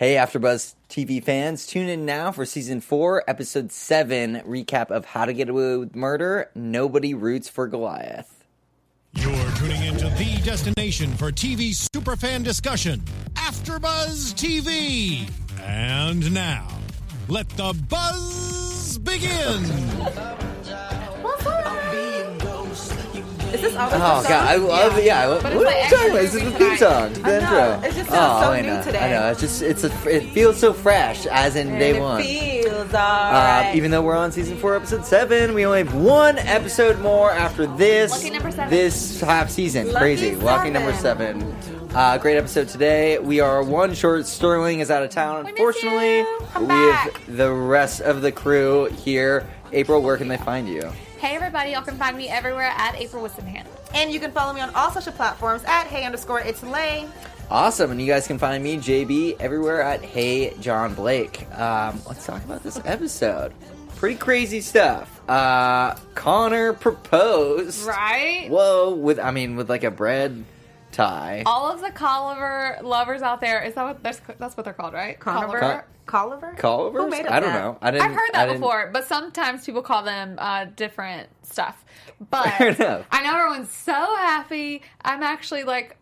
Hey, AfterBuzz TV fans, tune in now for season four, episode seven, recap of How to Get Away with Murder. Nobody roots for Goliath. You're tuning into the destination for TV superfan discussion, AfterBuzz TV. And now, let the buzz begin. Is this always Oh the song? god, I love it. Yeah, I love, But what it's are like you talking about? This is the movie theme song, tonight. the I know. intro. It just sounds so I new know, today. I know. It's just it's a it feels so fresh, as in day And one. It feels Uh, alright. even though we're on season four, episode seven, we only have one episode more after this. Lucky number seven. This half season, Lucky crazy. Lucky seven. number seven. Uh, great episode today. We are one short. Sterling is out of town, We miss unfortunately. you. Come we back. have the rest of the crew here. April, where can they find you? Hey everybody, y'all can find me everywhere at April Whisenhant. and you can follow me on all social platforms at hey underscore it's Lay. Awesome, and you guys can find me, JB, everywhere at Hey John Blake. Um, let's talk about this episode. Pretty crazy stuff. Uh, Connor proposed. Right? Whoa, with I mean, with like a bread tie. All of the Colliver lovers out there, is that what that's, that's what they're called, right? Conover? Con- Colliver? Colivers? Who made up I don't that? know. I didn't. I've heard I that didn't- before, but sometimes people call them uh, different stuff. But Fair enough. I know everyone's so happy. I'm actually like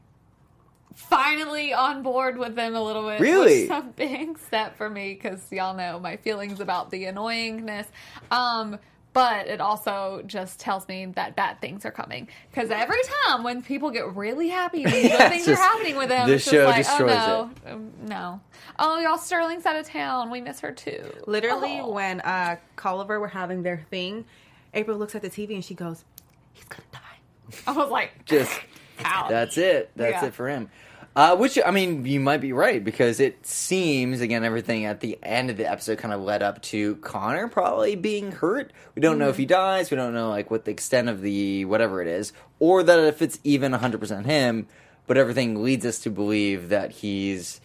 finally on board with them a little bit. Really? Which is a big step for me because y'all know my feelings about the annoyingness. Um, but it also just tells me that bad things are coming. Because every time when people get really happy, when Yeah, things just- are happening with them, the it's show like, destroys oh no, um, no. Oh, y'all, Sterling's out of town. We miss her too. Literally, Oh. when uh, Colliver were having their thing, April looks at the TV and she goes, he's gonna die. I was like, Just Ouch. that's it. That's Yeah. it for him. Uh, which I mean, you might be right because it seems again everything at the end of the episode kind of led up to Connor probably being hurt. We don't know if he dies. We don't know like what the extent of the whatever it is, or that if it's even 100 percent him. But everything leads us to believe that he's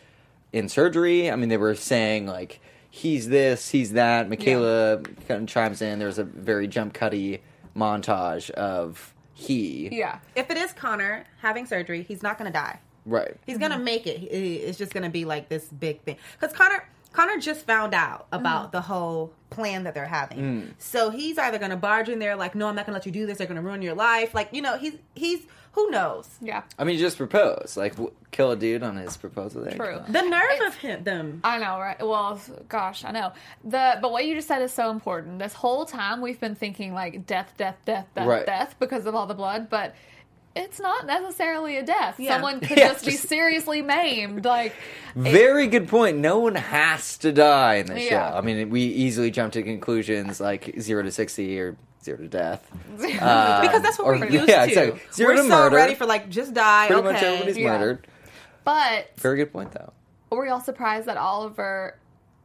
in surgery. I mean, they were saying like he's this, he's that. Michaela kind of chimes in. There's a very jump cutty montage of he. yeah. If it is Connor having surgery, he's not gonna die. Right. He's gonna make it. It's just gonna be like this big thing. Because Connor, Connor just found out about mm. the whole plan that they're having. Mm. So he's either gonna barge in there like, no, I'm not gonna let you do this. They're gonna ruin your life. Like, you know, he's he's who knows. Yeah. I mean, just propose. Like, w- kill a dude on his proposal. There. True. The nerve It's- of him, them. I know, right? Well, gosh, I know. The but what you just said is so important. This whole time we've been thinking like death, death, death, death, Right. death because of all the blood, but it's not necessarily a death. Yeah. Someone could Yeah, just, be seriously maimed. Like Very good point. No one has to die in this Yeah. show. I mean, we easily jump to conclusions like zero to sixty or zero to death. Uh, because that's what or- we're used yeah, to. exactly. Zero we're to so murder. ready for like just die. Pretty okay. much everybody's Yeah. murdered. but Very good point, though. were y'all surprised that Oliver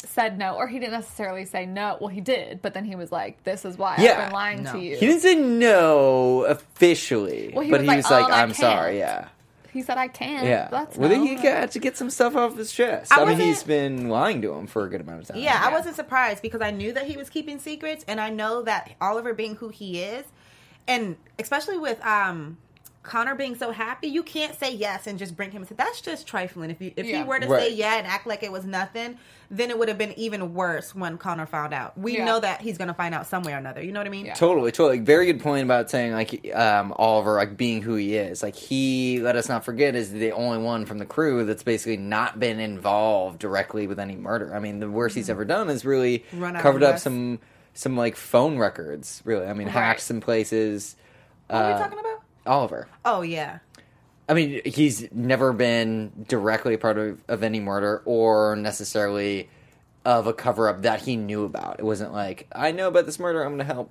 said no, or he didn't necessarily say no? Well, he did, but then he was like, "This is why Yeah. I've been lying No. to you." He didn't say no officially, Well, he but was he like, was like, "Um, I "I'm sorry." Yeah, He said, "I can't." yeah. That's well, no. he got to get some stuff off his chest. I I, mean, he's been lying to him for a good amount of time. Yeah, I wasn't surprised because I knew that he was keeping secrets, and I know that Oliver being who he is, and especially with um Connor being so happy, you can't say yes and just bring him. That's just trifling. If you if Yeah. he were to Right. say yeah and act like it was nothing, then it would have been even worse when Connor found out. We Yeah. know that he's gonna find out some way or another. You know what I mean? Yeah. Totally, totally. Very good point about saying like um, Oliver, like being who he is. Like he, let us not forget, is the only one from the crew that's basically not been involved directly with any murder. I mean, the worst he's ever done is really Mm-hmm. Run out covered up some some like phone records. Really, I mean, Right. hacked some places. What are Uh, we talking about? Oliver. Oh yeah. I mean, he's never been directly a part of, of any murder or necessarily of a cover up that he knew about. It wasn't like, I know about this murder, I'm going to help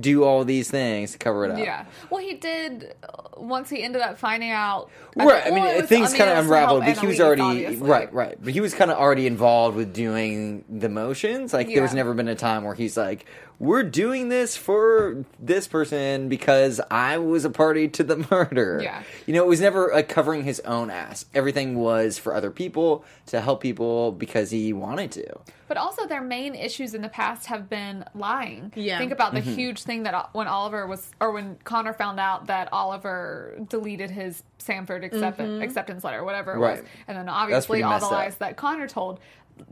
do all these things to cover it up. Yeah. Well, he did uh, once he ended up finding out. at Right, I mean, well, it was- things I mean, kind of was to help unraveled, but he was already obviously. right, right. But he was kind of already involved with doing the motions. Like there was never been a time where he's like, "We're doing this for this person because I was a party to the murder." Yeah. you know, it was never like covering his own ass. Everything was for other people to help people because he wanted to. But also, their main issues in the past have been lying. Yeah. Think about the Mm-hmm. huge huge thing that when Oliver was, or when Connor found out that Oliver deleted his Stanford accept- acceptance letter, whatever it Right. was, and then obviously all the messed up. lies that Connor told.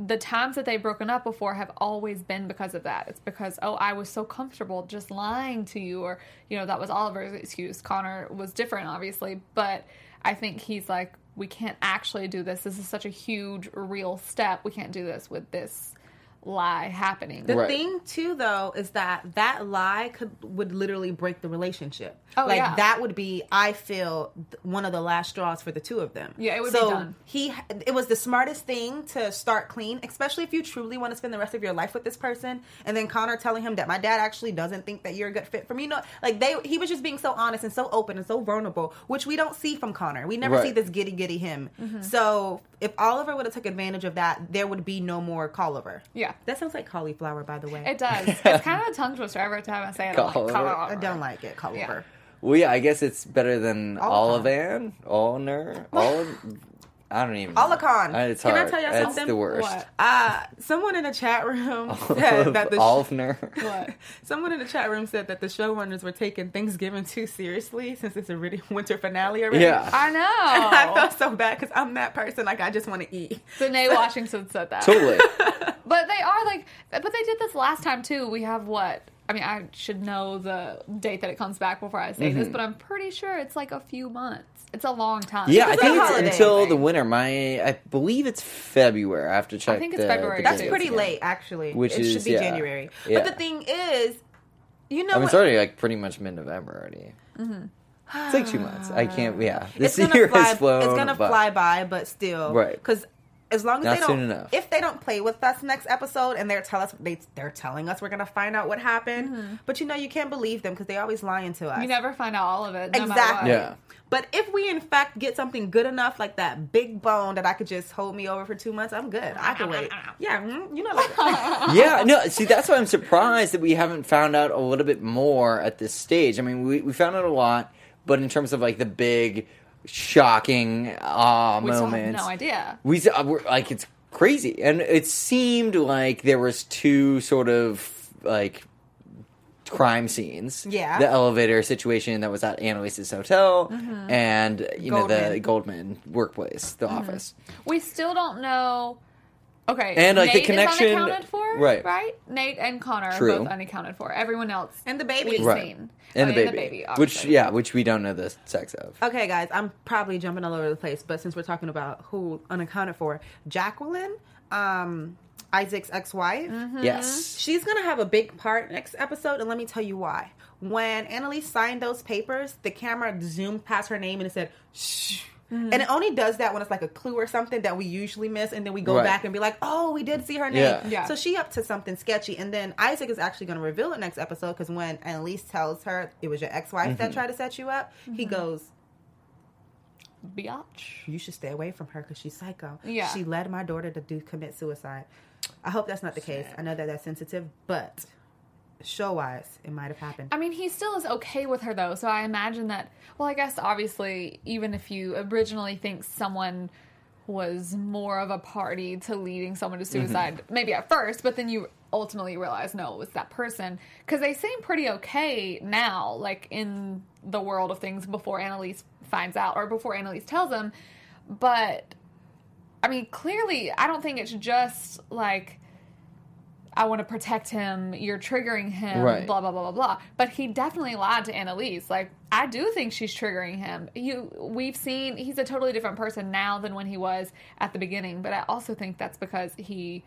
The times that they've broken up before have always been because of that. It's because, oh, I was so comfortable just lying to you, or, you know, that was Oliver's excuse. Connor was different, obviously, but I think he's like, we can't actually do this. This is such a huge, real step. We can't do this with this lie happening. The Right. thing too, though, is that that lie could would literally break the relationship. Oh, like yeah. that would be, I feel, one of the last straws for the two of them. Yeah, it would be so done. He, it was the smartest thing to start clean, especially if you truly want to spend the rest of your life with this person. And then Connor telling him that my dad actually doesn't think that you're a good fit for me. You know, like they, he was just being so honest and so open and so vulnerable, which we don't see from Connor. We never Right. see this giddy giddy him. Mm-hmm. So if Oliver would have took advantage of that, there would be no more Colliver. yeah. That sounds like cauliflower, by the way. It does. It's kind of a tongue twister every time I say it. I'm like, Color. "Color." I don't like it, cauliflower. Well, yeah, I guess it's better than Oliver. Olivan, Olner, Olive. I don't even. Olicon. know. It's Can I tell you That's something? the worst. What? Uh, someone in the chat room said that the Olfner. What? someone in the chat room said that the showrunners were taking Thanksgiving too seriously since it's a really winter finale already. Yeah. I know. I felt so bad because I'm that person. Like I just want to eat. Danae Washington said that. Totally. But they are like, but they did this last time too. We have what? I mean, I should know the date that it comes back before I say this, but I'm pretty sure it's like a few months. It's a long time. Mm-hmm. Yeah, I It's a think it's until thing. the winter. My, I believe it's February. I have to check. I think it's the- February, the That's pretty again. late, actually. Which it is- should be yeah. January. Yeah. But the thing is, you know I mean, what? it's already like pretty much mid-November already. It's like two months. I can't. Yeah, this it's gonna year fly, has flown. It's gonna by. fly by, but still, Right. Because as long as Not they don't, soon enough. if they don't play with us next episode and they're tell us they they're telling us we're gonna find out what happened, but you know you can't believe them because they always lying to us. You never find out all of it. No Exactly. Matter what. Yeah. But if we in fact get something good enough, like that big bone that I could just hold me over for two months, I'm good. I can wait. Yeah, mm, you know, like yeah, no, see, that's why I'm surprised that we haven't found out a little bit more at this stage. I mean, we, we found out a lot, but in terms of like the big, shocking uh, We still have moments, no idea. we s- uh, we're, like it's crazy, and it seemed like there was two sort of like crime scenes. Yeah. the elevator situation that was at Annalise's hotel, Mm-hmm. and you know the Goldman. Goldman workplace, the Mm-hmm. office. We still don't know. Okay, And, like, the connection- is unaccounted for, right. Right, Nate and Connor True. are both unaccounted for. Everyone else and the baby. we've Right. seen, And, Oh, the baby, which obviously. yeah, which we don't know the sex of. Okay, guys, I'm probably jumping all over the place, but since we're talking about who unaccounted for, Jacqueline, um, Isaac's ex-wife, Yes. she's gonna have a big part next episode, and let me tell you why. When Annalise signed those papers, the camera zoomed past her name and it said "shh," Mm-hmm. and it only does that when it's like a clue or something that we usually miss, and then we go Right. back and be like, "Oh, we did see her name." Yeah. Yeah. So she up to something sketchy, and then Isaac is actually going to reveal it next episode because when Annalise tells her it was your ex-wife that mm-hmm. tried to set you up, he mm-hmm. goes, biatch. you should stay away from her because she's psycho. Yeah. She led my daughter to do commit suicide. I hope that's not the case. I know that that's sensitive, but show wise, it might have happened. I mean, he still is okay with her though, so I imagine that. Well, I guess obviously, even if you originally think someone was more of a party to leading someone to mm-hmm. suicide, maybe at first, but then you ultimately realize no, it was that person because they seem pretty okay now, like in the world of things before Annalise finds out or before Annalise tells him. But I mean, clearly, I don't think it's just like. I want to protect him. You're triggering him. Right. Blah blah blah blah blah. But he definitely lied to Annalise. Like I do think she's triggering him. You, we've seen he's a totally different person now than when he was at the beginning. But I also think that's because he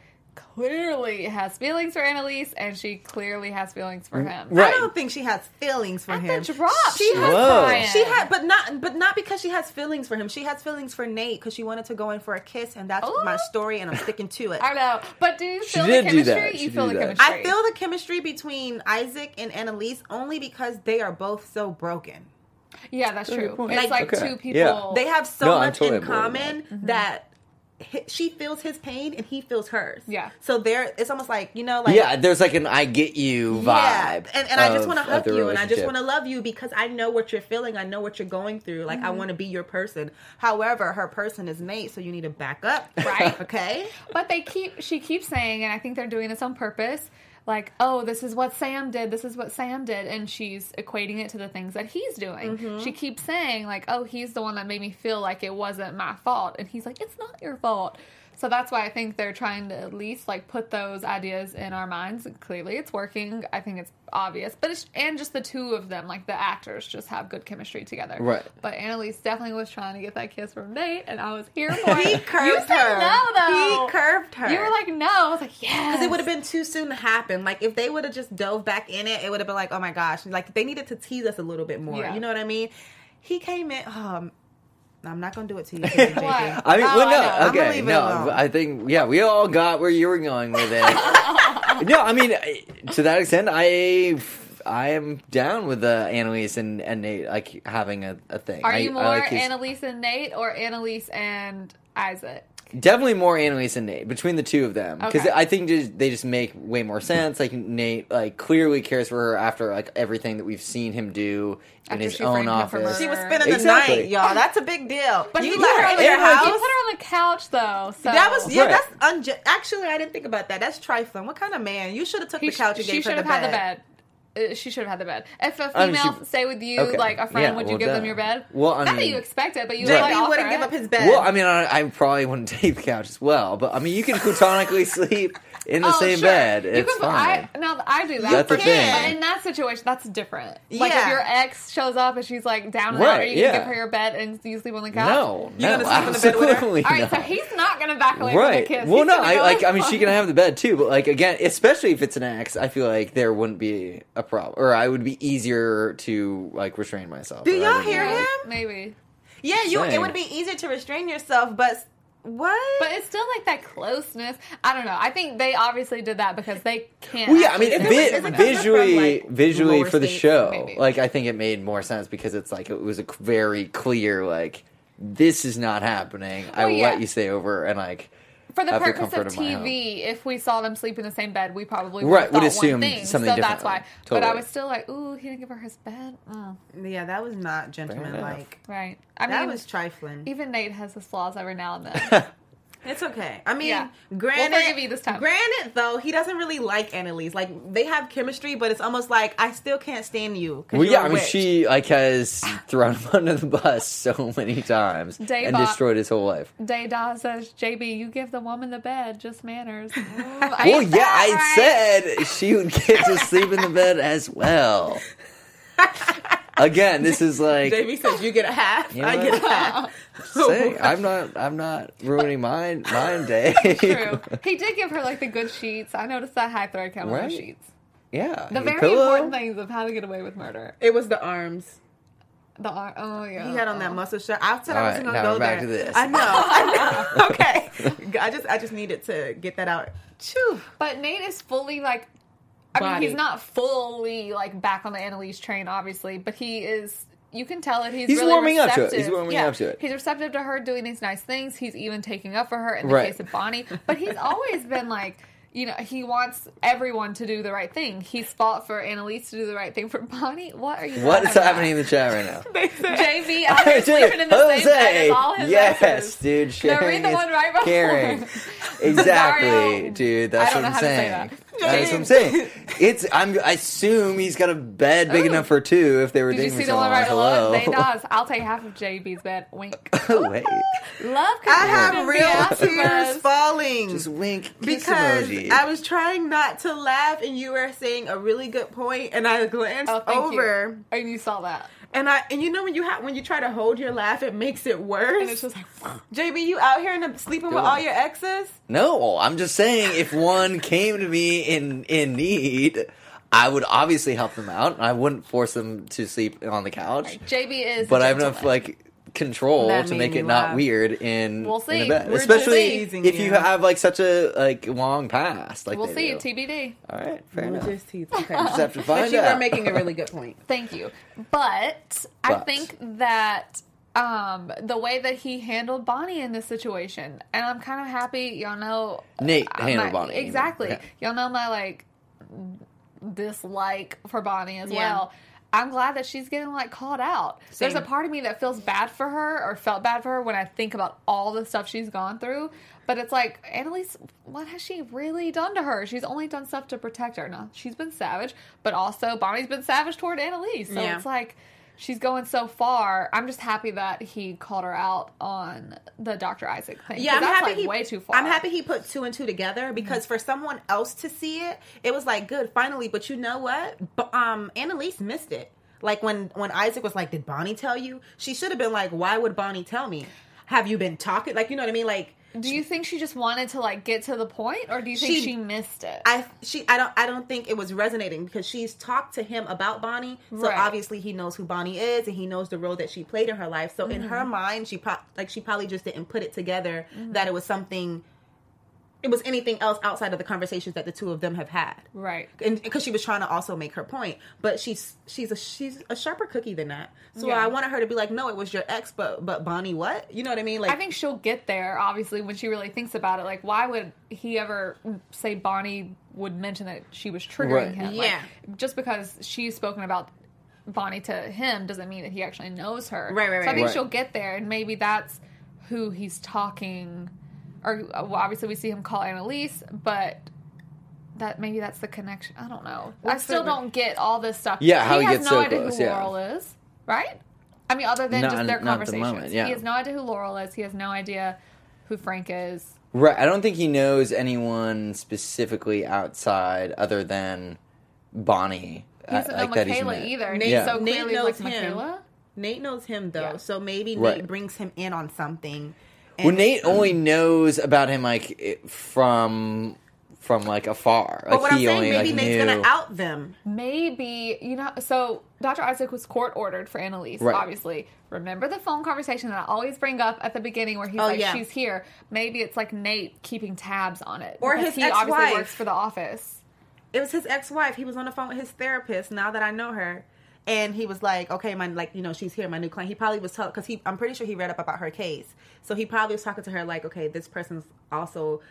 clearly has feelings for Annalise, and she clearly has feelings for him. Right. I don't think she has feelings for At him. the drop, she she has. Whoa. She had, but not, but not because she has feelings for him. She has feelings for Nate because she wanted to go in for a kiss, and that's Oh. my story, and I'm sticking to it. I know. But do you She feel the did do chemistry? that. She You feel did the that. chemistry. I feel the chemistry between Isaac and Annalise only because they are both so broken. Yeah, that's That's true. good. It's Like- like Okay. two people. Yeah. They have so No, much totally in on board common Mm-hmm. that hi- she feels his pain and he feels hers. Yeah. So there, it's almost like you know, like yeah, there's like an "I get you" Yeah, vibe. and, and I just want to hug you, and I just want to love you because I know what you're feeling. I know what you're going through. Like Mm-hmm. I want to be your person. However, her person is Nate, so you need to back up, Right. okay. But they keep she keeps saying, and I think they're doing this on purpose, like, oh, this is what Sam did, this is what Sam did, and she's equating it to the things that he's doing. Mm-hmm. She keeps saying, like, oh, he's the one that made me feel like it wasn't my fault. And he's like, it's not your fault. So that's why I think they're trying to at least like put those ideas in our minds. Clearly, it's working. I think it's obvious, but it's and just the two of them, like the actors, just have good chemistry together. Right. But Annalise definitely was trying to get that kiss from Nate, and I was here for He it. curved you said her. no, though. He curved her. You were like, no. I was like, yes. Because it would have been too soon to happen. Like if they would have just dove back in it, it would have been like, oh my gosh, like they needed to tease us a little bit more. Yeah. You know what I mean? He came in. Um, I'm not gonna do it to you. JJ. What? I mean, Oh, well, I know. no, I'm gonna okay, leave it no. alone. I think, yeah, we all got where you were going with it. no, I mean, to that extent, I, I am down with uh, Annalise and, and Nate like having a, a thing. Are I, you I more like his- Annalise and Nate or Annalise and Isaac? Definitely more Annalise and Nate between the two of them because Okay. I think just, they just make way more sense. Like Nate, like clearly cares for her after like everything that we've seen him do in After his own framed office. She was Murder. spending the night, y'all. That's a big deal. But you he let put her her on in the, your he house. put her on the couch though. So That was yeah, Right. that's unju- actually I didn't think about that. That's trifling. What kind of man? You should have took He the couch and sh- she gave her should the have bed. had the bed. Uh, She should have had the bed. If a I mean, female she- stay with you, okay. like a friend, Yeah, would you well, give them duh. your bed? Well, I Not that mean- you expect it, but you JB like offer wouldn't give it. up his bed. Well, I mean, I, I probably wouldn't take the couch as well, but I mean, you can platonically sleep in the Oh, same sure. bed. You It's can- fine. I, now I do that. That's the thing. But in that situation, that's different. Like if your ex shows up and she's like down and out, Right, are you yeah. gonna give her your bed and you sleep on the couch? no, You're no, gonna sleep in the bed with her? absolutely All right, not. so he's not gonna back away right. from the kiss. Well, He's no, I like. I mean, she can have the bed too, but like again, especially if it's an ex, I feel like there wouldn't be a problem, or I would be easier to like restrain myself. Do y'all hear him? like- Maybe. yeah, you. It would be easier to restrain yourself, but what? But it's still like that closeness. I don't know. I think they obviously did that because they can't. Well, yeah, I mean, actually it- vi- is it 'cause they're visually, from, like, visually for the show, Maybe. like I think it made more sense because it's like it was a c- very clear, like this is not happening. I will yeah. let you stay over, and like for the purpose comfort of of my home. TV, if we saw them sleep in the same bed, we probably would, Right, have would thought assume one thing. something so that's differently. why. But I was still like, ooh, he didn't give her his bed. Mm, yeah, that was not gentlemanlike. right. I mean, That mean, was trifling. even Nate has his flaws every now and then. It's okay. I mean, Yeah. granted, We'll forgive you this time. Granted, though, he doesn't really like Annalise. Like they have chemistry, but it's almost like I still can't stand you. 'cause well, you're yeah. a I mean, witch. she like has thrown him under the bus so many times Dave and Bop- destroyed his whole life. Day Dawes says, JB, you give the woman the bed, just manners. Well, yeah, I said she would get to sleep in the bed as well. Again, this is like JB says you get a half. You know I what? get a half. saying, I'm not. I'm not ruining mine. Mine day. True. He did give her like the good sheets. I noticed that high thread count on Right. the sheets. Yeah. The very pillow. important things of how to get away with murder. It was the arms. The ar- oh yeah. He had on that oh. muscle shirt. I said All I right, wasn't gonna now go we're back there. to this. I know. I know. okay. I just I just needed to get that out. Chew. But Nate is fully like. I mean, he's not fully like back on the Annalise train, obviously, but he is. You can tell that he's He's really warming up to it. He's warming Yeah. up to it. He's receptive to her doing these nice things. He's even taking up for her in the Right. case of Bonnie. But he's always been like, you know, he wants everyone to do the right thing. He's fought for Annalise to do the right thing for Bonnie. What are you? What is at? happening in the chat right now? JB out here sleeping in the same bed as all his yes, exes. dude. No, Sharing read the one right before. caring. Exactly, Dario. dude. That's what I'm how to say saying. That. That's what I'm saying. It's. I'm. I assume he's got a bed big Ooh. enough for two. If they were Did you see for the so one long. right? Hello. it? They does. I'll take half of JB's bed. Wink. oh wait. Love. I have real yes, tears falling. Just wink. Because emoji. I was trying not to laugh, and you were saying a really good point, and I glanced Oh, thank over, you. And you saw that. And I and you know when you have when you try to hold your laugh, it makes it worse. And it's just like, JB, you out here and sleeping with all your exes? No, I'm just saying if one came to me in in need, I would obviously help them out. I wouldn't force them to sleep on the couch. JB is. but I've enough like control That to make me it not laugh. weird in, We'll in see. a bed. We're Especially if you you. have like such a like long past. Like We'll see. do. TBD. All right, fair We'll enough. just tease. Okay. Just have to but find you out. were making a really good point. Thank you. But, I think that um, the way that he handled Bonnie in this situation, and I'm kind of happy. Y'all know Nate uh, handled my- Bonnie, exactly. Yeah. Y'all know my like dislike for Bonnie as Yeah. well. I'm glad that she's getting like called out. There's a part of me that feels bad for her or felt bad for her when I think about all the stuff she's gone through. But it's like Annalise, what has she really done to her? She's only done stuff to protect her. Now she's been savage, but also Bonnie's been savage toward Annalise. So Yeah. it's like she's going so far. I'm just happy that he called her out on the Dr. Isaac thing. Yeah, I'm that's happy like he way too far. I'm happy he put two and two together because for someone else to see it, it was like good finally. But you know what? But, um, Annalise missed it. Like when when Isaac was like, "Did Bonnie tell you?" She should have been like, "Why would Bonnie tell me?" Have you been talking? Like you know what I mean? Like Do you think she just wanted to like get to the point, or do you think She- she, missed it? I she I don't I don't think it was resonating because she's talked to him about Bonnie, so Right. obviously he knows who Bonnie is and he knows the role that she played in her life. So in Mm-hmm. her mind, she pro- like she probably just didn't put it together Mm-hmm. that it was something. It was anything else outside of the conversations that the two of them have had, right. and because she was trying to also make her point. But she's she's a she's a sharper cookie than that. So Yeah. I wanted her to be like, no, it was your ex, but but Bonnie, what? You know what I mean? Like I think she'll get there, obviously, when she really thinks about it. Like, why would he ever say Bonnie would mention that she was triggering Right. him? Like, Yeah. just because she's spoken about Bonnie to him doesn't mean that he actually knows her. Right, right, So I think Right. she'll get there, and maybe that's who he's talking. Or uh, well, obviously, we see him call Annalise, but that maybe that's the connection. I don't know. I still the- don't get all this stuff. Yeah, how he has gets no so idea close, who yeah. Laurel is, right? I mean, other than Not- just their not at the conversations, moment, yeah. he has no idea who Laurel is. He has no idea who Frank is. Right. I don't think he knows anyone specifically outside other than Bonnie. He doesn't uh, know like that Michaela either. And Nate- Yeah. so Nate clearly knows like him. Michaela. Nate knows him though, Yeah. so maybe Right. Nate brings him in on something. Well, And- Nate only um, knows about him like from from like afar. Like But what I'm saying, only maybe like Nate's knew. gonna out them. Maybe you know. So Dr. Isaac was court ordered for Annalise. Right. Obviously, remember the phone conversation that I always bring up at the beginning where he's Oh, like, yeah. "She's here." Maybe it's like Nate keeping tabs on it, Or his he obviously ex-wife. works for the office. It was his ex-wife. He was on the phone with his therapist. Now that I know her, and he was like, "Okay, my like, you know, she's here, my new client." He probably was telling because he, I'm pretty sure he read up about her case, so he probably was talking to her like, "Okay, this person's also."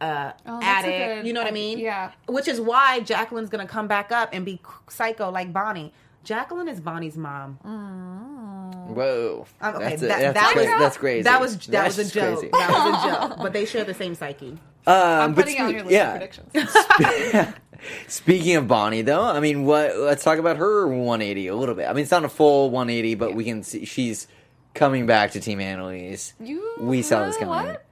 Uh, Oh, addict, good you know what I mean? Yeah. Which is why Jacqueline's gonna come back up and be psycho like Bonnie. Jacqueline is Bonnie's mom. Whoa. Um, okay, that's, that- that's, that crazy. was- that's crazy. That was that That's was a joke. crazy. That was a joke. But they share the same psyche. Um, I'm putting it on spe- your list yeah. of predictions. Speaking of Bonnie, though, I mean, what? Let's talk about her 180 a little bit. I mean, it's not a full 180, but we can see she's coming back to Team Annalise. You we saw this coming. what?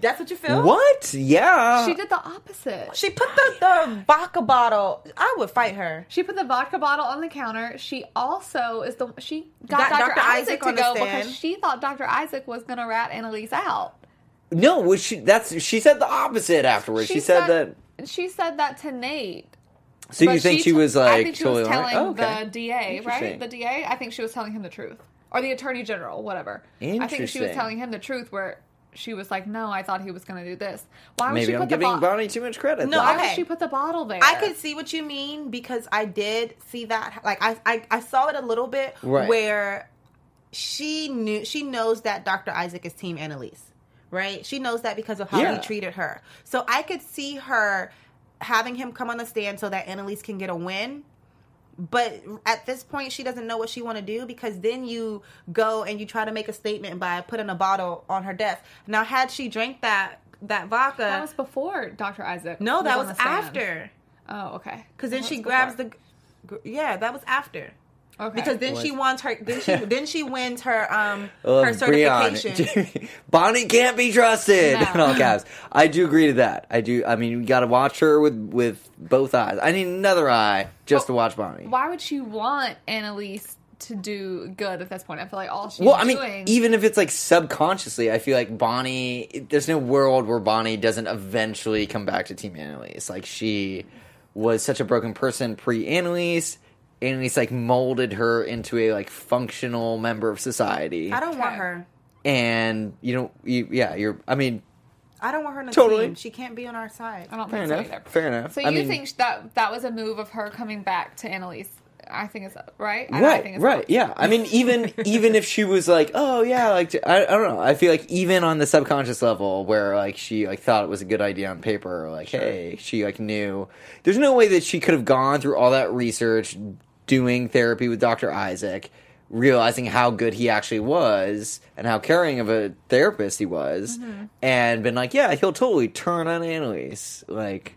That's what you feel? What? Yeah. She did the opposite. She put the, the vodka bottle. I would fight her. She put the vodka bottle on the counter. She also is the she got, Got Dr. Dr. Isaac, Isaac to go because she thought Dr. Isaac was going to rat Annalise out. No, was she? That's she said the opposite afterwards. She, said, that. She said that to Nate. So you think she t- was like I think she was telling alright? Oh, okay. the DA, right? The DA. I think she was telling him the truth, or the Attorney General, whatever. I think she was Interesting. telling him the truth, where she was like, "No, I thought he was going to do this. Why would Maybe she I'm put the giving bo- Bonnie too much credit. No, though. Why okay. would she put the bottle there? I could see what you mean because I did see that. Like I, I, I saw it a little bit Right. where she knew she knows that Dr. Isaac is Team Annalise, right? She knows that because of how Yeah. he treated her. So I could see her having him come on the stand so that Annalise can get a win. But at this point, she doesn't know what she want to do because then you go and you try to make a statement by putting a bottle on her desk. Now, had she drank that that vodka, That was before Dr. Isaac. no, that on was after. Oh, okay. Because then she grabs before. the, yeah, that was after. Okay. Because then she wants her, then she then she wins her um Oh, her certification. Bonnie can't be trusted. No. In all caps, I do agree to that. I do. I mean, you got to watch her with with both eyes. I need another eye just to watch Bonnie. why would she want Annalise to do good at this point? I feel like all she's Well, I mean, doing. even if it's like subconsciously, I feel like Bonnie. There's no world where Bonnie doesn't eventually come back to Team Annalise. Like she was such a broken person pre Annalise. Annalise like molded her into a like functional member of society. I don't want her. and you know, you, yeah, you're. I mean, I don't want her in the Totally. team. She can't be on our side. I don't fair think so enough. either. Fair enough. So I you mean- think that that was a move of her coming back to Annalise? I think it's right. I- I right think it's right yeah i mean even even if she was like oh yeah like I, I don't know i feel like even on the subconscious level where like she like thought it was a good idea on paper or like hey she like knew there's no way that she could have gone through all that research doing therapy with dr isaac realizing how good he actually was and how caring of a therapist he was, Mm-hmm. and been like, yeah, he'll totally turn on Annalise. Like,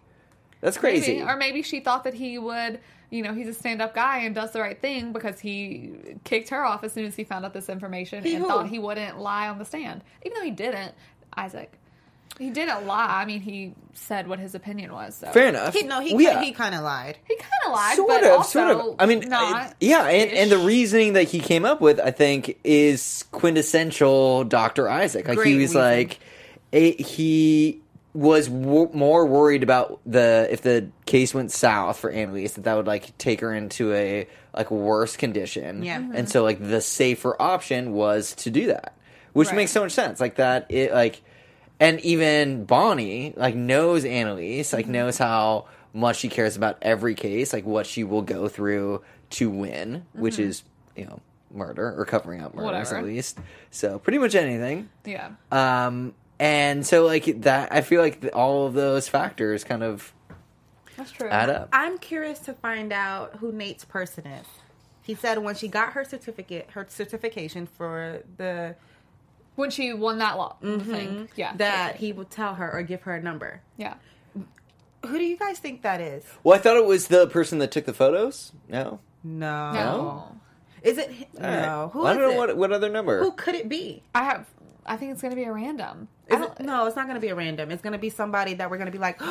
that's crazy. Maybe. Or maybe she thought that he would, you know, he's a stand up guy and does the right thing because he kicked her off as soon as he found out this information He and who? thought he wouldn't lie on the stand. Even though he didn't, Isaac. He didn't lie. I mean, he said what his opinion was. So. Fair enough. He, no, he Well, yeah. he kind of lied. He kind of lied, sort but of, also sort of. I mean, not. yeah, and, and the reasoning that he came up with, I think, is quintessential Doctor Isaac. Like he was reason. like, a, he was w- more worried about the if the case went south for Annalise that that would like take her into a like worse condition. Yeah. Mhm. and so like the safer option was to do that, which Right. makes so much sense. Like that, it like. And even Bonnie, like, knows Annalise, like, knows how much she cares about every case, like, what she will go through to win, which is, you know, murder or covering up murders Whatever. at least. So, pretty much anything. yeah. Um, and so, like, that, I feel like all of those factors kind of That's true. add up. I'm curious to find out who Nate's person is. He said when she got her certificate, her certification for the When she won that law thing. Yeah. Mm-hmm. that he would tell her or give her a number. Yeah. Who do you guys think that is? Well, I thought it was the person that took the photos. No? No. No. Is it? All right. No. Who I is don't know it? what, what other number. Who could it be? I have. I think it's going to be a random. Is it, no, it's not going to be a random. It's going to be somebody that we're going to be like, Who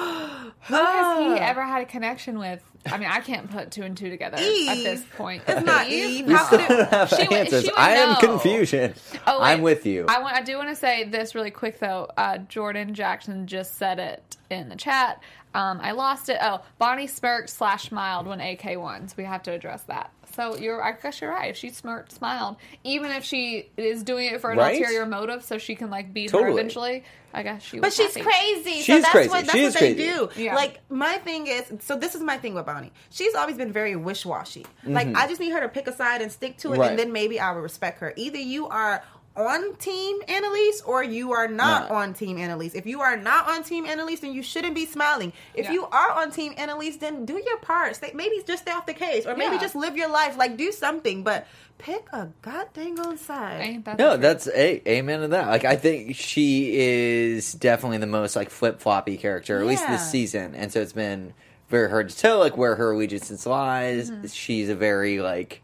has he ever had a connection with? I mean, I can't put two and two together at this point. It's not Eve. We How still could it? have She would- answers. she would I am know. confusion. Oh, wait. I'm with you. I want. I do want to say this really quick though. Uh, Jordan Jackson just said it in the chat. Um, I lost it. Oh, Bonnie smirked slash smiled when AK won. So we have to address that. So you're. I guess you're right. If she smirked, smiled, even if she is doing it for an Right? ulterior motive, so she can like beat her eventually. I guess she. But Was she's happy. crazy. She so that's crazy. what that's She what is they crazy. do. Yeah. Like my thing is, so this is my thing with Bonnie. She's always been very wish washy. Like I just need her to pick a side and stick to it, Mm-hmm. Right. and then maybe I will respect her. Either you are on Team Annalise or you are not Not. on Team Annalise. If you are not on Team Annalise, then you shouldn't be smiling. If Yeah. you are on Team Annalise, then do your part. Stay, maybe just stay off the case, or maybe Yeah. just live your life. Like do something, but pick a goddamn on side. Ain't that No, the that's a amen to that. Like I think she is definitely the most like flip floppy character, at least this season, and so it's been very hard to tell like where her allegiance lies. Mm-hmm. She's a very like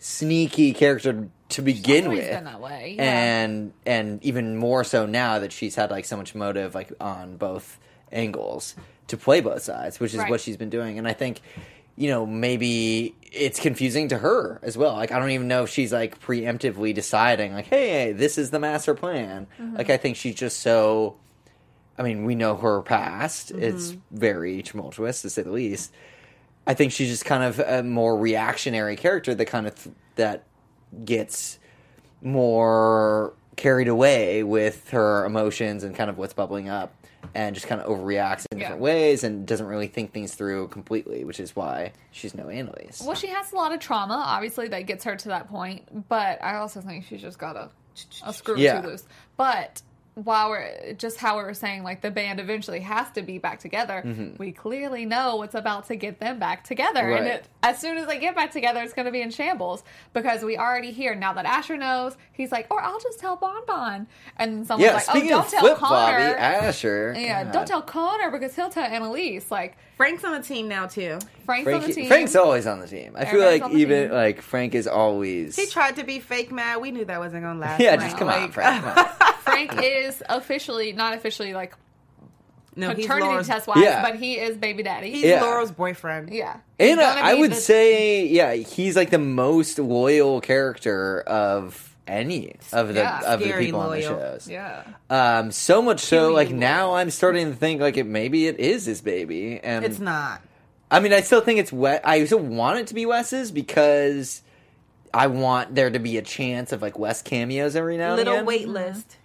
sneaky character to begin with, been that way, yeah. and and even more so now that she's had like so much motive like on both angles to play both sides, which is Right. what she's been doing, and I think. You know, maybe it's confusing to her as well. Like, I don't even know if she's like preemptively deciding, like, hey, this is the master plan. Mm-hmm. Like, I think she's just so. I mean, we know her past. It's very tumultuous, to say the least. I think she's just kind of a more reactionary character that kind of th- that gets more carried away with her emotions and kind of what's bubbling up and just kind of overreacts in Yeah. different ways and doesn't really think things through completely, which is why she's no Annalise. Well, she has a lot of trauma, obviously, that gets her to that point. But I also think she's just got a, a screw Yeah. two loose. But while we're just how we were saying, like the band eventually has to be back together, we clearly know what's about to get them back together. And Mm-hmm. It, as soon as they get back together, it's going to be in shambles because we already hear now that Asher knows. He's like, or I'll just tell Bon Bon, and someone's yeah, like, oh, don't tell flip floppy, Connor. Asher. yeah, God. don't tell Connor because he'll tell Annalise. Like Frank's on the team now too. Frank's on the team. Frank's always on the team. I feel like even team. like Frank is always. He tried to be fake mad. We knew that wasn't gonna last. yeah, long. just come on, Frank. Come on. Frank is officially not officially like No, paternity Laura's, test wise, Yeah. but he is baby daddy. he's Yeah. Laura's boyfriend. yeah, He's And uh, I would the- say, yeah, he's like the most loyal character of any of the Yeah. of the Scary people on the loyal. shows. yeah. Um, so much so, Really like loyal. now, I'm starting to think like it maybe it is his baby, and It's not. I mean, I still think it's Wes. I still want it to be Wes's because I want there to be a chance of like Wes cameos every now Little and again. wait list.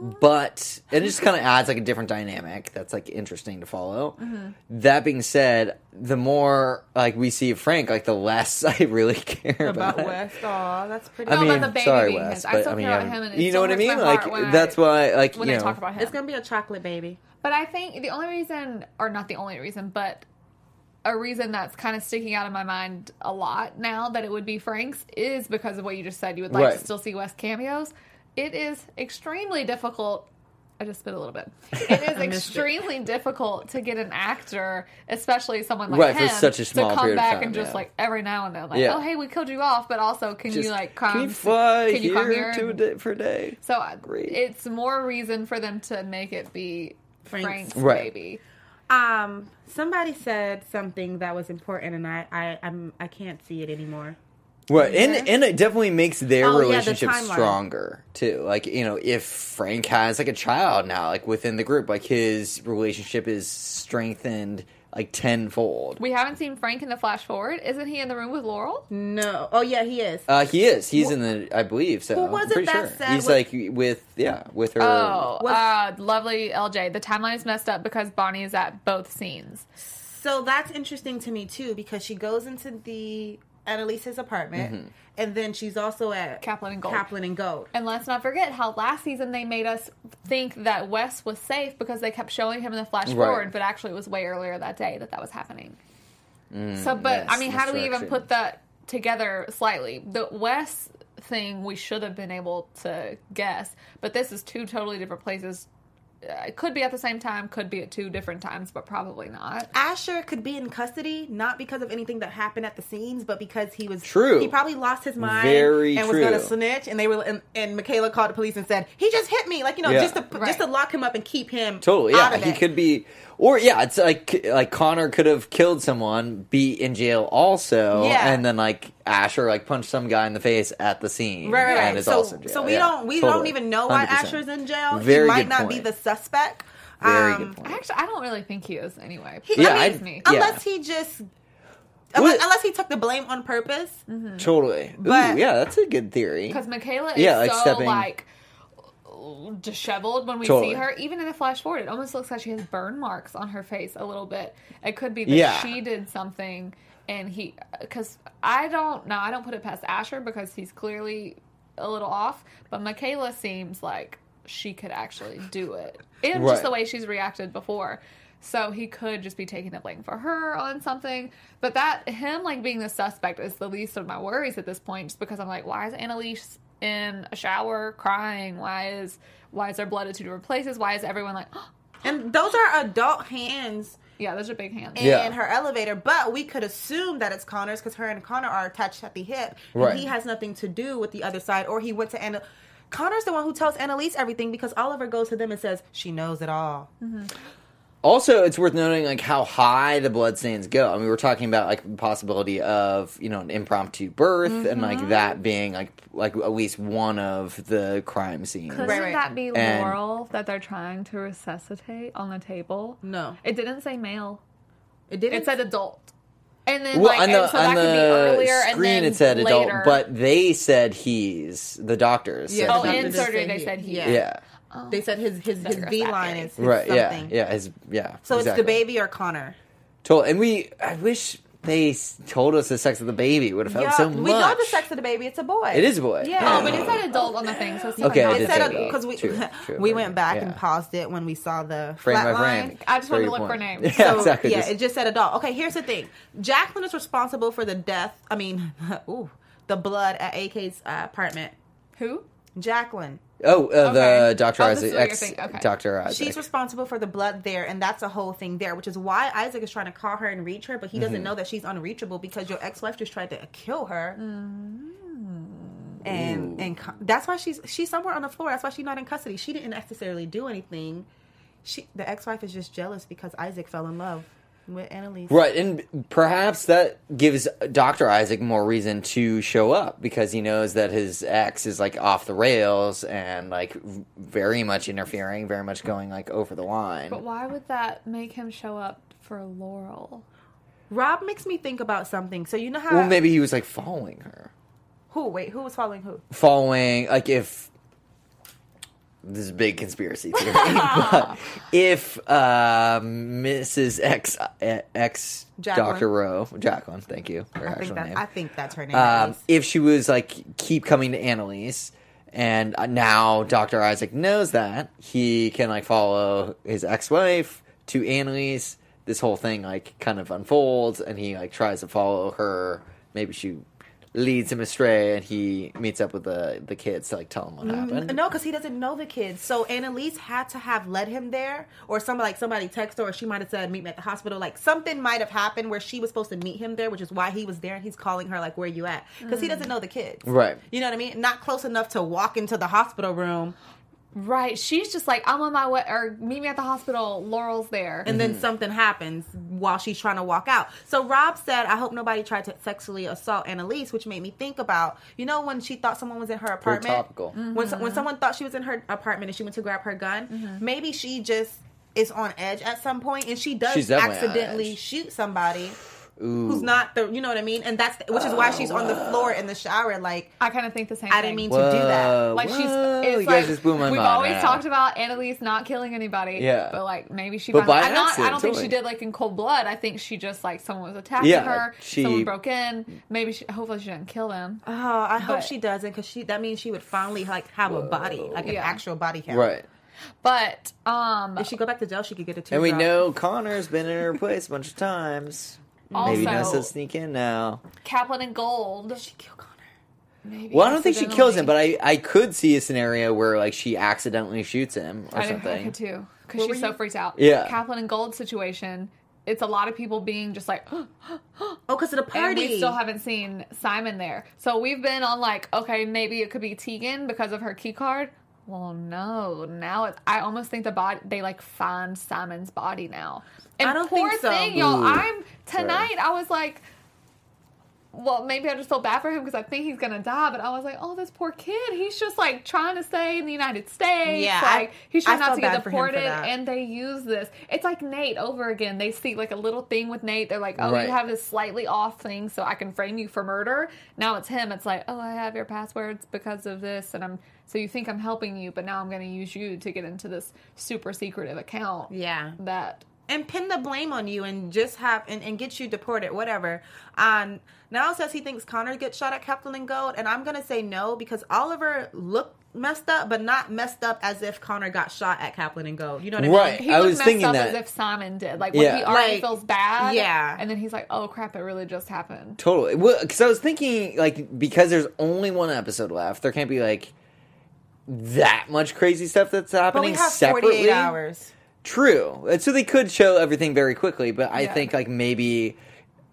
But it just kind of adds like a different dynamic that's like interesting to follow. Mm-hmm. That being said, the more like we see Frank, like the less I really care about, About it. Wes. Aw, that's pretty. I No, mean, the baby sorry, being Wes, his- I but still I mean, care about him, and you know what I mean? Like heart I- that's why, like When you they know, talk about him, it's gonna be a chocolate baby. but I think the only reason, or not the only reason, but a reason that's kind of sticking out in my mind a lot now that it would be Frank's is because of what you just said. You would like Right. to still see Wes cameos. It is extremely difficult. I just spit a little bit. It is missed it. extremely difficult to get an actor, especially someone like Right, for him, such a small to come back time, and just yeah. like every now and then, like, Yeah. oh hey, we killed you off, but also can you like come? Can you fly can you here, come here? to a and- day, for a day? so uh, Great. it's more reason for them to make it be Frank's. Frank's, Right. baby. Um, somebody said something that was important, and I, I, I'm, I can't see it anymore. Right, Yeah. and and it definitely makes their Oh, yeah, the relationship stronger too. Like you know, if Frank has like a child now, like within the group, like his relationship is strengthened like tenfold. We haven't seen Frank in the flash forward. Isn't he in the room with Laurel? No. Oh yeah, he is. Uh, he is. He's in the. I believe so. Who was I'm it pretty that sure. said He's what- like with yeah with her. Oh, Was- uh, lovely LJ. The timeline is messed up because Bonnie is at both scenes. So that's interesting to me too because she goes into the Annalise's apartment, Mm-hmm. and then she's also at Caplan and Gold. Caplan and Gold. And let's not forget how last season they made us think that Wes was safe because they kept showing him in the flash Right. forward, but actually it was way earlier that day that that was happening. so, but Mm, yes, I mean, how do we even put that together slightly? The Wes thing we should have been able to guess, but this is two totally different places. Uh, It could be at the same time, could be at two different times, but probably not. Asher could be in custody not because of anything that happened at the scenes, but because he was True. He probably lost his mind Very and was going to snitch. And they were and, and Michaela called the police and said he just hit me, like you know, Yeah. just to Right. just to lock him up and keep him Totally, out yeah. of He it. could be, or yeah, it's like like Connor could have killed someone, be in jail also, Yeah. and then like Asher like punched some guy in the face at the scene, Right, right, right. and is so, also in jail. so we Yeah, don't we don't even know why 100%. Asher's in jail. Very he might good not be the suspect. Very Um, good point. Actually, I don't really think he is anyway. He, Yeah, I I- mean, me. yeah. unless he just unless, unless he took the blame on purpose. Totally. But- Ooh, yeah, that's a good theory. Because Michaela is Yeah, like so stepping- like disheveled when we Totally. see her. Even in the flash forward, it almost looks like she has burn marks on her face a little bit. It could be that Yeah. she did something and he. Because I don't know. I don't put it past Asher because he's clearly a little off. But Michaela seems like she could actually do it. And Right. just the way she's reacted before. So he could just be taking the blame for her on something. But that him like being the suspect is the least of my worries at this point, just because I'm like, why is Annalise in a shower crying? Why is why is there blood at two different places? Why is everyone like And those are adult hands Yeah, those are big hands. in Yeah. her elevator, but we could assume that it's Connor's because her and Connor are attached at the hip, and Right. he has nothing to do with the other side, or he went to Anna. Connor's the one who tells Annalise everything because Oliver goes to them and says she knows it all. Mm-hmm. Also, it's worth noting like how high the bloodstains go. I mean, we're talking about like the possibility of you know an impromptu birth and Mm-hmm. like that being like like at least one of the crime scenes. Couldn't Right, right. that be And- Laurel that they're trying to resuscitate on the table? No, It didn't say male. it didn't. It said adult. And then Well, like on the, and so that on could be the earlier and screen then it said adult, but they said he's the doctors. Yeah, said Oh, the in surgery they he- said he. yeah. yeah, they said his his his V line theory. is his right, yeah, something. yeah, his yeah. So it's the baby or Connor. Totally. And we, I wish they told us the sex of the baby. It would have helped so much. we know the sex of the baby. It's a boy. It is a boy. Yeah. Oh, but it said adult on the thing, so it's Okay, not it It did said say because we True, true, we went back Yeah. and paused it when we saw the Frame flat by line. I just wanted to look for names. Yeah, So, exactly. Yeah, Just- it just said adult. Okay, here's the thing. Jacqueline is responsible for the death. I mean, ooh, the blood at AK's uh, apartment. Who? Jacqueline. Oh, uh, the Dr. Oh, Isaac, is what you're ex. Okay. Dr. Isaac. She's responsible for the blood there, and that's a whole thing there, which is why Isaac is trying to call her and reach her, but he Mm-hmm. doesn't know that she's unreachable because your ex-wife just tried to kill her. And and that's why she's she's somewhere on the floor. That's why she's not in custody. She didn't necessarily do anything. She the ex-wife is just jealous because Isaac fell in love with Annalise. Right, and perhaps that gives Dr. Isaac more reason to show up because he knows that his ex is like off the rails and like very much interfering, very much going like over the line. But why would that make him show up for Laurel? Rob makes me think about something. So you know how Well, maybe he was like following her. who? Wait, who was following who? Following, like if. This is a big conspiracy theory, but if uh, Mrs. X X Dr. Rowe, Jacqueline, thank you, her I think that name. I think that's her name. um, if she was like keep coming to Annalise, and uh, now Doctor Isaac knows that he can like follow his ex-wife to Annalise, this whole thing like kind of unfolds, and he like tries to follow her. Maybe she leads him astray, and he meets up with the the kids to like tell him what mm, happened. No, because he doesn't know the kids. So Annalise had to have led him there, or somebody like somebody text her, or she might have said, "Meet me at the hospital." Like something might have happened where she was supposed to meet him there, which is why he was there. and He's calling her like, "Where are you at?" Because he mm. doesn't know the kids. Right. You know what I mean? Not close enough to walk into the hospital room, Right. She's just like, I'm on my way, or meet me at the hospital. Laurel's there. and then something happens while she's trying to walk out. So Rob said, "I hope nobody tried to sexually assault Annalise," which made me think about, you know, when she thought someone was in her Very apartment. topical. when so- when someone thought she was in her apartment and she went to grab her gun, Mm-hmm. maybe she just is on edge at some point and she does She's definitely on accidentally shoot somebody Ooh. who's not the you know what I mean, and that's which is why she's on the floor in the shower. Like I kind of think the same thing. I thing. didn't mean to do that. Whoa, Like she's, whoa, it's you like guys just blew my we've mind. always now. talked about Annalise not killing anybody. Yeah. but like maybe she. But finally, by I'm not, I don't think she did like in cold blood. I think she just like someone was attacking Yeah, her. she- someone broke in. Maybe she. Hopefully she didn't kill them. oh, I hope she doesn't because she that means she would finally like have a body, like an actual body count. Right. But um, If she go back to jail, she could get a two. And we drop. know Connor's been in her place a bunch of times. Maybe knows Also- to sneak in now. Caplan and Gold. she kill Connor. Maybe Well, I don't think she kills him, but. I, I could see a scenario where like she accidentally shoots him or I, did- I something. could too because she's so you- freaked out. Yeah. Caplan and Gold situation. It's a lot of people being just like, Oh, because of the party. And we still haven't seen Simon there. So we've been on like, okay, maybe it could be Tegan because of her key card. Well, no. Now it's, I almost think the body they like find Simon's body now. And I don't poor think so. thing, y'all. Ooh. I'm tonight. I was like, well, maybe I just feel bad for him because I think he's gonna die. But I was like, oh, this poor kid. He's just like trying to stay in the United States. Yeah, I- like he's I trying not to get bad for him for deported. And they use this. It's like Nate over again. They see like a little thing with Nate. They're like, oh, Right. you have this slightly off thing, so I can frame you for murder. Now it's him. It's like, oh, I have your passwords because of this, and I'm so you think I'm helping you, but now I'm going to use you to get into this super secretive account. Yeah. That and pin the blame on you and just have and, and get you deported, whatever. Um, now says he thinks Connor gets shot at Caplan and Gold, and I'm gonna say no because Oliver looked messed up, but not messed up as if Connor got shot at Caplan and Gold. You know what I mean? Right. he I looked was messed thinking up that. as if Simon did. Like when Yeah. he already Like, feels bad. yeah. and then he's like, oh crap, it really just happened. Totally. Well, because I was thinking, like, because there's only one episode left, there can't be like that much crazy stuff that's But happening we have separately. 48 hours. True. And So they could show everything very quickly, but I Yeah. think like maybe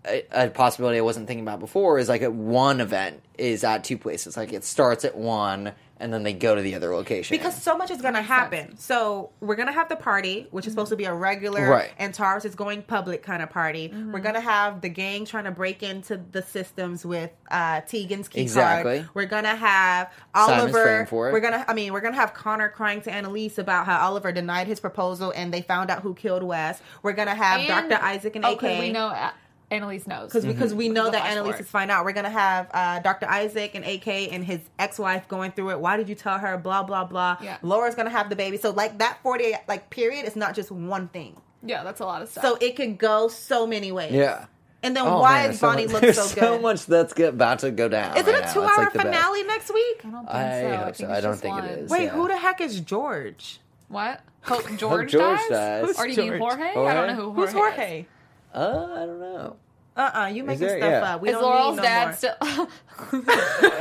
a, a possibility I wasn't thinking about before is like at one event is at two places. Like it starts at one and then they go to the other location. Because so much is going to happen. So we're going to have the party, which is supposed to be a regular, Right. Antares is going public kind of party. We're going to have the gang trying to break into the systems with uh, Tegan's key Exactly. card. We're going to have Oliver. for it. We're gonna. I mean, we're gonna have Connor crying to Annalise about how Oliver denied his proposal and they found out who killed Wes. We're gonna have And- Dr. Isaac and oh, AK. 'cause we know uh, Annalise knows because because we know The that flash Annalise forward. is find out. We're gonna have uh, Dr. Isaac and AK and his ex-wife going through it. Why did you tell her? Blah blah blah. Yeah. Laura's gonna have the baby. So like that forty like period is not just one thing. Yeah, that's a lot of stuff. So it could go so many ways. yeah. And then Oh, why man, is there's so Bonnie much- look there's so so good? much that's get, about to go down. Is it right a two-hour like finale next week? I don't think I so. hope think so. I don't think it one. is. Wait, yeah. who the heck is George? What? Hope George, George dies? dies. Or do you mean George? Jorge? I don't know who Jorge Who's Jorge? is. Uh, I don't know. Uh uh you making there? stuff Yeah. up. We Is don't Laurel's need no dad more. still?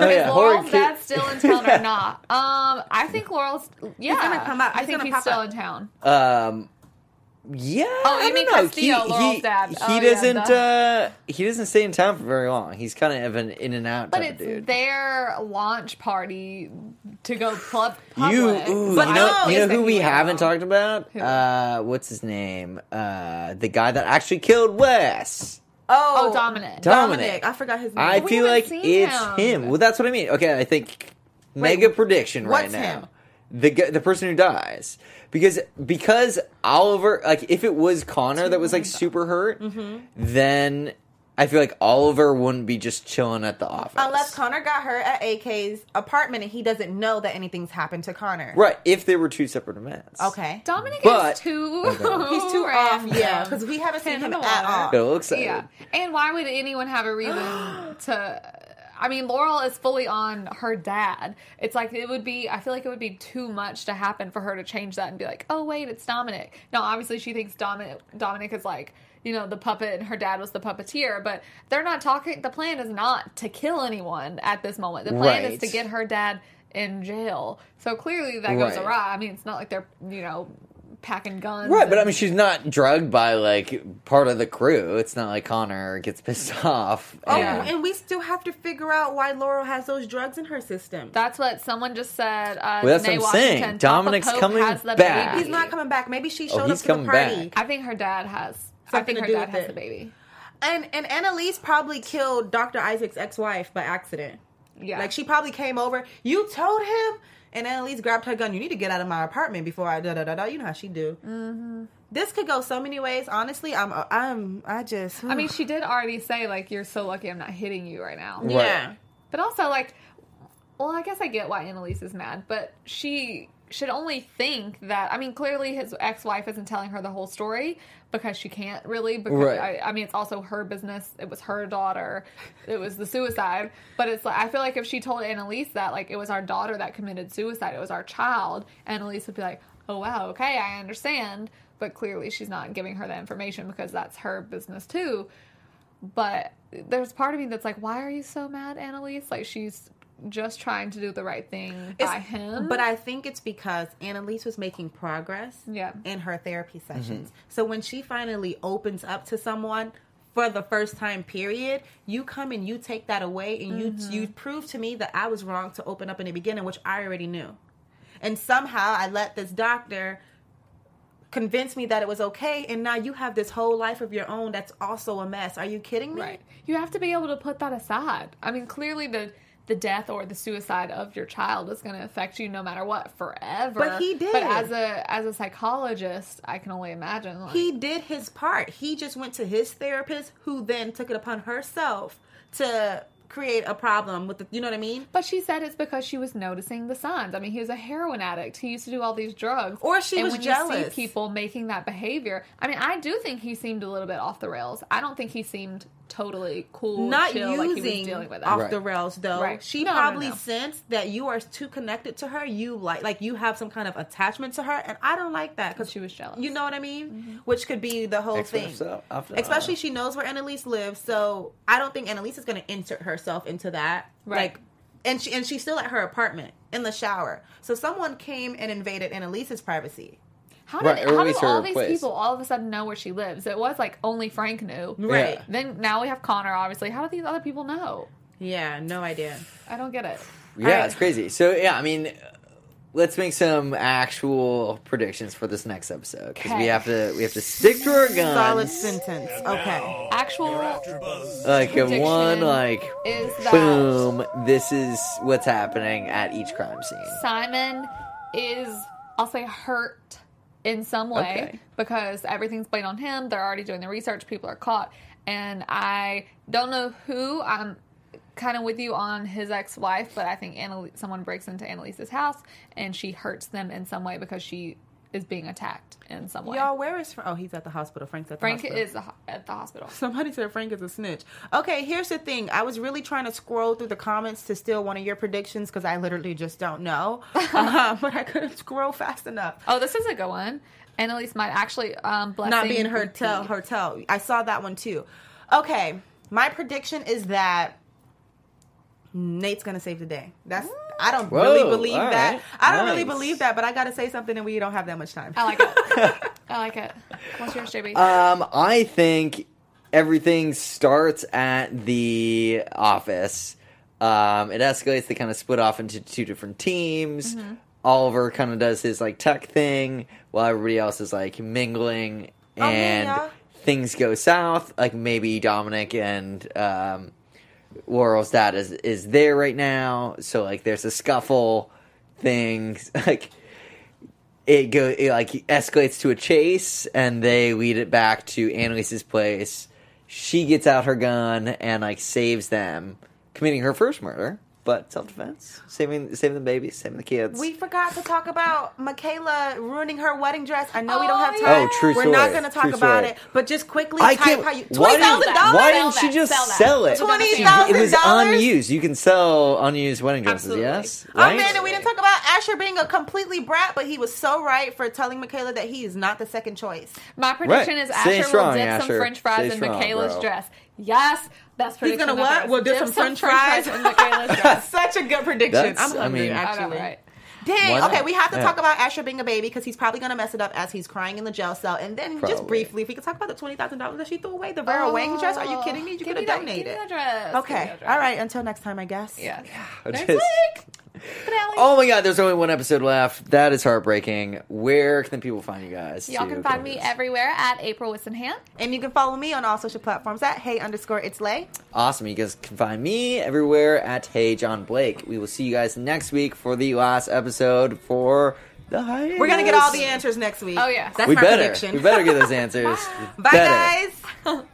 Oh, is Laurel's Jorge dad Kid- still in town or not? Um, I think Laurel's. Yeah, gonna come out. I He's think gonna he's pop still up. in town. Um, yeah. Oh, I mean. Castillo, he, Laurel's he, dad. He Oh, doesn't. duh. uh, he doesn't stay in town for very long. He's kind of an in and out But type it's of dude. their launch party to go club public. You, ooh, But you know, no, you know who we haven't talked about? Who? Uh, what's his name? Uh, the guy that actually killed Wes. Oh, Oh, Dominic. Dominic. I forgot his name. I We feel like it's him. him. Well, that's what I mean. Okay, I think mega prediction right now. him? The the person who dies because because Oliver like if it was Connor that was like super hurt, Mm-hmm. then I feel like Oliver wouldn't be just chilling at the office. Unless Connor got hurt at AK's apartment and he doesn't know that anything's happened to Connor. right, if they were two separate events. Okay. Dominic But- is too. He's too off, yeah, because we haven't seen Hand him in the at all. Got a little excited. Yeah, and why would anyone have a reason to? I mean, Laurel is fully on her dad. It's like it would be. I feel like it would be too much to happen for her to change that and be like, oh wait, it's Dominic. Now, obviously, she thinks Dominic Dominic is like you know the puppet and her dad was the puppeteer, but they're not talking. The plan is not to kill anyone at this moment. The plan is to get her dad in jail. So clearly that goes Right. awry. I mean, it's not like they're you know packing guns. Right, but I mean, she's not drugged by like part of the crew. It's not like Connor gets pissed off. Oh, Yeah. and we still have to figure out why Laurel has those drugs in her system. That's what someone just said. Uh, Well, that's Tanae what I'm saying. Dominic's coming back. baby. He's not coming back. Maybe she Oh, showed he's up to the party. back. I think her dad has. I think her dad has it. the baby. And and Annalise probably killed Dr. Isaac's ex-wife by accident. Yeah. Like she probably came over. You told him, and Annalise grabbed her gun. You need to get out of my apartment before I da da da da. You know how she do. Mm-hmm. This could go so many ways. Honestly, I'm I'm I just. I mean, she did already say like, "You're so lucky I'm not hitting you right now." yeah. But also, like, well, I guess I get why Annalise is mad, but she should only think that. I mean, clearly his ex-wife isn't telling her the whole story because she can't really. Because Right. I, I mean, it's also her business. It was her daughter. It was the suicide. But it's like I feel like if she told Annalise that like it was our daughter that committed suicide, it was our child, Annalise would be like, "Oh wow, okay, I understand." But clearly, she's not giving her that information because that's her business too. But there's part of me that's like, why are you so mad, Annalise? Like she's just trying to do the right thing by It's- him. But I think it's because Annalise was making progress Yeah. in her therapy Mm-hmm. sessions. So when she finally opens up to someone for the first time period, you come and you take that away and you Mm-hmm. you prove to me that I was wrong to open up in the beginning, which I already knew. And somehow I let this doctor convince me that it was okay and now you have this whole life of your own that's also a mess. Are you kidding me? right, you have to be able to put that aside. I mean, clearly the the death or the suicide of your child is going to affect you no matter what forever. But he did. But as a as a psychologist, I can only imagine. Like, he did his part. He just went to his therapist, who then took it upon herself to create a problem with the. You know what I mean? But she said it's because she was noticing the signs. I mean, he was a heroin addict. He used to do all these drugs. Or she and was when you jealous. see people making that behavior, I mean, I do think he seemed a little bit off the rails. I don't think he seemed totally cool, Not chill, like he was using dealing with it. off Right. the rails though. Right. She No, no, probably no. sensed that you are too connected to her. You like like you have some kind of attachment to her, and I don't like that because She was jealous. You know what I mean? Mm-hmm. Which could be the whole thing. Especially after- Especially she knows where Annalise lives, so I don't think Annalise is going to insert herself into that. Right. Like, and she and she's still at her apartment in the shower. So someone came and invaded Annalise's privacy. How Right, did, or at how did all these place. people all of a sudden know where she lives? It was like only Frank knew. Right. Then now we have Connor, obviously. How do these other people know? Yeah, no idea. I don't get it. Yeah, Alright. it's crazy. So yeah, I mean, let's make some actual predictions for this next episode because we have to we have to stick to our guns. Solid sentence. Okay. Actual like a one, like is that boom. This is what's happening at each crime scene. Simon is, I'll say, hurt in some way Okay. because everything's blamed on him. They're already doing the research. People are caught. And I don't know who. I'm kind of with you on his ex wife, but I think Annalise, someone breaks into Annalise's house and she hurts them in some way because she is being attacked in some way. Y'all, where is Frank? Oh, he's at the hospital. Frank's at the Frank hospital. is at the hospital. Somebody said Frank is a snitch. Okay, here's the thing. I was really trying to scroll through the comments to steal one of your predictions because I literally just don't know. uh, but I couldn't scroll fast enough. Oh, this is a good one. Annalise might actually um, Not being her tell hotel. I saw that one too. Okay, my prediction is that Nate's gonna save the day. That's I don't Whoa, really believe all that. right. I don't really believe that, but I gotta say something, and we don't have that much time. I like it. I like it. What's yours, JB? Um, I think everything starts at the office. Um, it escalates. They kind of split off into two different teams. Mm-hmm. Oliver kind of does his like tech thing, while everybody else is like mingling, Oh, and yeah. things go south. Like maybe Dominic and um, Laurel's dad is is there right now, so like there's a scuffle. Things like it go it like escalates to a chase and they lead it back to Annalise's place. She gets out her gun and like saves them, committing her first murder. But self defense, saving saving the babies, saving the kids. We forgot to talk about Michaela ruining her wedding dress. I know we don't Oh, have yeah. time. Oh, true We're not going to talk True about story. it, but just quickly I type can't. how you why twenty thousand didn't, dollars. why didn't she just sell that. sell it? $20,000? It was unused. You can sell unused wedding dresses. Absolutely. Yes. Oh Right? man, and we didn't talk about Asher being a completely brat, but he was so right for telling Michaela that he is not the second choice. My prediction Right. is Stay Asher strong, will dip Asher. some French fries Stay in strong, Michaela's bro. dress. Yes, that's He's prediction. gonna of what? hers. We'll dip some French fries? in Michaela's dress. Such a good prediction. That's- I'm I hungry, mean- I know, actually. right? Dang. Okay, we have to Yeah. talk about Asher being a baby because he's probably going to mess it up as he's crying in the jail cell. And then, just briefly, if we could talk about the twenty thousand dollars that she threw away, the Vera Wang oh, dress. Are you kidding me? You could me have that- donated. give me that dress. Give me Okay. that dress. All right. Until next time, I guess. Yeah. I Next just- week. Finale. Oh my god, there's only one episode left. That is heartbreaking. Where can the people find you guys? Y'all can find me this? everywhere at April Whisenhant. And you can follow me on all social platforms at hey underscore it's lay. Awesome. You guys can find me everywhere at Hey John Blake. We will see you guys next week for the last episode for the hiatus. We're gonna get all the answers next week. Oh, yeah. that's we my better. prediction. We better get those answers. Bye, Better. guys.